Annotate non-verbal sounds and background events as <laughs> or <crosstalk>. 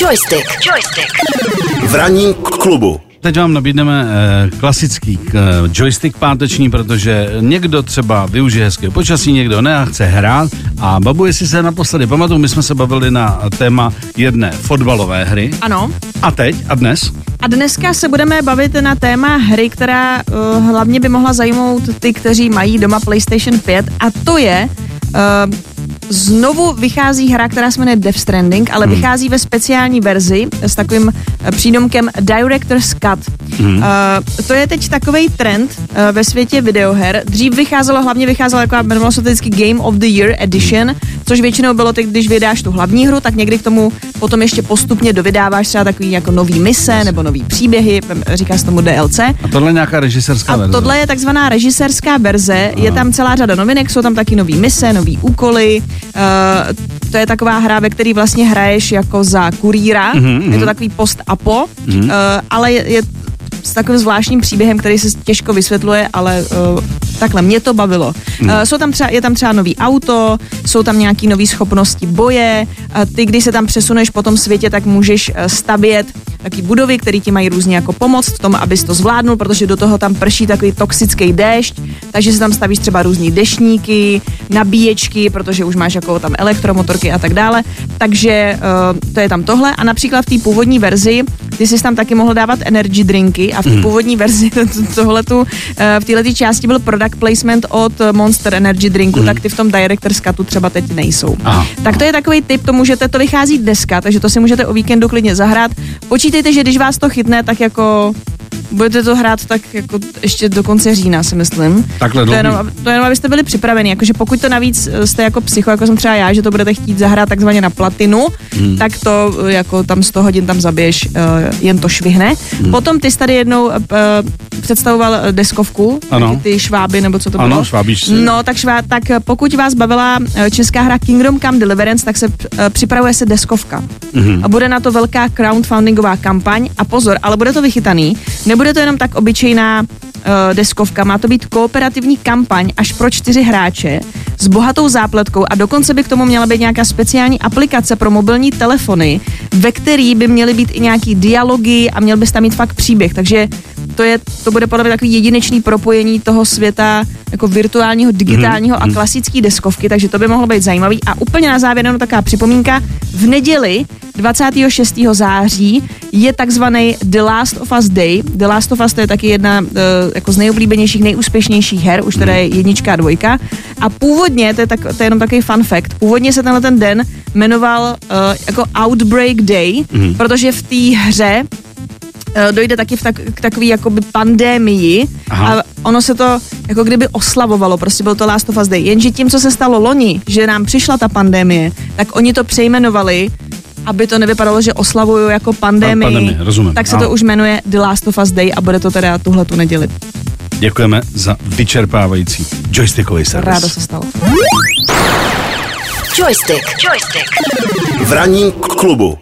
Joystick. Joystick. V ranním klubu. Teď vám nabídneme eh, klasický eh, joystick páteční, protože někdo třeba využije hezkého počasí, někdo ne a chce hrát. A babu, jestli se naposledy pamatuju, my jsme se bavili na téma jedné fotbalové hry. Ano. A teď a dnes? A dneska se budeme bavit na téma hry, která uh, hlavně by mohla zajímat ty, kteří mají doma PlayStation 5 a to je uh, znovu vychází hra, která se jmenuje Death Stranding, ale hmm. vychází ve speciální verzi s takovým eh, přídomkem Director's Cut. Hmm. Uh, to je teď takový trend uh, ve světě videoher. Dřív vycházelo, hlavně vycházelo jako jmenovalo se vždycky Game of the Year Edition, hmm. Což většinou bylo teď, když vydáš tu hlavní hru, tak někdy k tomu potom ještě postupně dovydáváš třeba takový jako nový mise nebo nový příběhy, říká se tomu DLC. A tohle je nějaká režisérská verze? A tohle je takzvaná režisérská verze, Aha. je tam celá řada novinek, jsou tam taky nový mise, nový úkoly, Uh, to je taková hra, ve které vlastně hraješ jako za kurýra. Mm-hmm. Je to mhm. takový post-apo, mm-hmm. uh, ale je, je s takovým zvláštním příběhem, který se těžko vysvětluje, ale uh, takhle, mě to bavilo. Hmm. Uh, jsou tam třeba, je tam třeba nový auto, jsou tam nějaké nové schopnosti boje, uh, ty, když se tam přesuneš po tom světě, tak můžeš uh, stavět taky budovy, které ti mají různě jako pomoct v tom, abys to zvládnul, protože do toho tam prší takový toxický déšť, takže se tam stavíš třeba různý dešníky, nabíječky, protože už máš jako tam elektromotorky a tak dále. Takže uh, to je tam tohle. A například v té původní verzi ty jsi tam taky mohl dávat energy drinky a v té mm. původní verzi <laughs> tohle tu, eh, v této části byl product placement od Monster Energy Drinku, mm. tak ty v tom Director's Cutu třeba teď nejsou. Aha. Tak to je takový tip, to můžete, to vychází dneska, takže to si můžete o víkendu klidně zahrát. Počítejte, že když vás to chytne, tak jako budete to hrát tak jako ještě do konce října, si myslím. Takhle to jenom, to jenom, abyste byli připraveni, jakože pokud to navíc jste jako psycho, jako jsem třeba já, že to budete chtít zahrát takzvaně na platinu, hmm. tak to jako tam 100 hodin tam zabiješ, uh, jen to švihne. Hmm. Potom ty jsi tady jednou uh, představoval deskovku, ano. ty šváby, nebo co to ano, bylo? švábíš si. No, tak, švá, tak pokud vás bavila česká hra Kingdom Come Deliverance, tak se připravuje se deskovka. Hmm. A bude na to velká crowdfundingová kampaň a pozor, ale bude to vychytaný, Nebude to jenom tak obyčejná deskovka, má to být kooperativní kampaň až pro čtyři hráče s bohatou zápletkou a dokonce by k tomu měla být nějaká speciální aplikace pro mobilní telefony, ve který by měly být i nějaký dialogy a měl bys tam mít fakt příběh. Takže to, je, to bude podle mě takový jedinečný propojení toho světa jako virtuálního, digitálního mm-hmm. a mhm. klasické deskovky, takže to by mohlo být zajímavý. A úplně na závěr jenom taková připomínka. V neděli 26. září je takzvaný The Last of Us Day. The Last of Us to je taky jedna uh, jako z nejoblíbenějších, nejúspěšnějších her, už teda je jednička a dvojka. A původně, to je, tak, to je jenom takový fun fact, původně se tenhle ten den jmenoval uh, jako Outbreak Day, mm. protože v té hře dojde taky v tak, k takové jakoby pandémii Aha. a ono se to jako kdyby oslavovalo, prostě byl to Last of Us Day. Jenže tím, co se stalo loni, že nám přišla ta pandémie, tak oni to přejmenovali aby to nevypadalo, že oslavuju jako pandemii, pandemii rozumím. tak se to už jmenuje The Last of Us Day a bude to teda tuhle tu neděli. Děkujeme za vyčerpávající joystickový servis. Rádo se stalo. Joystick. Joystick. V ranním klubu.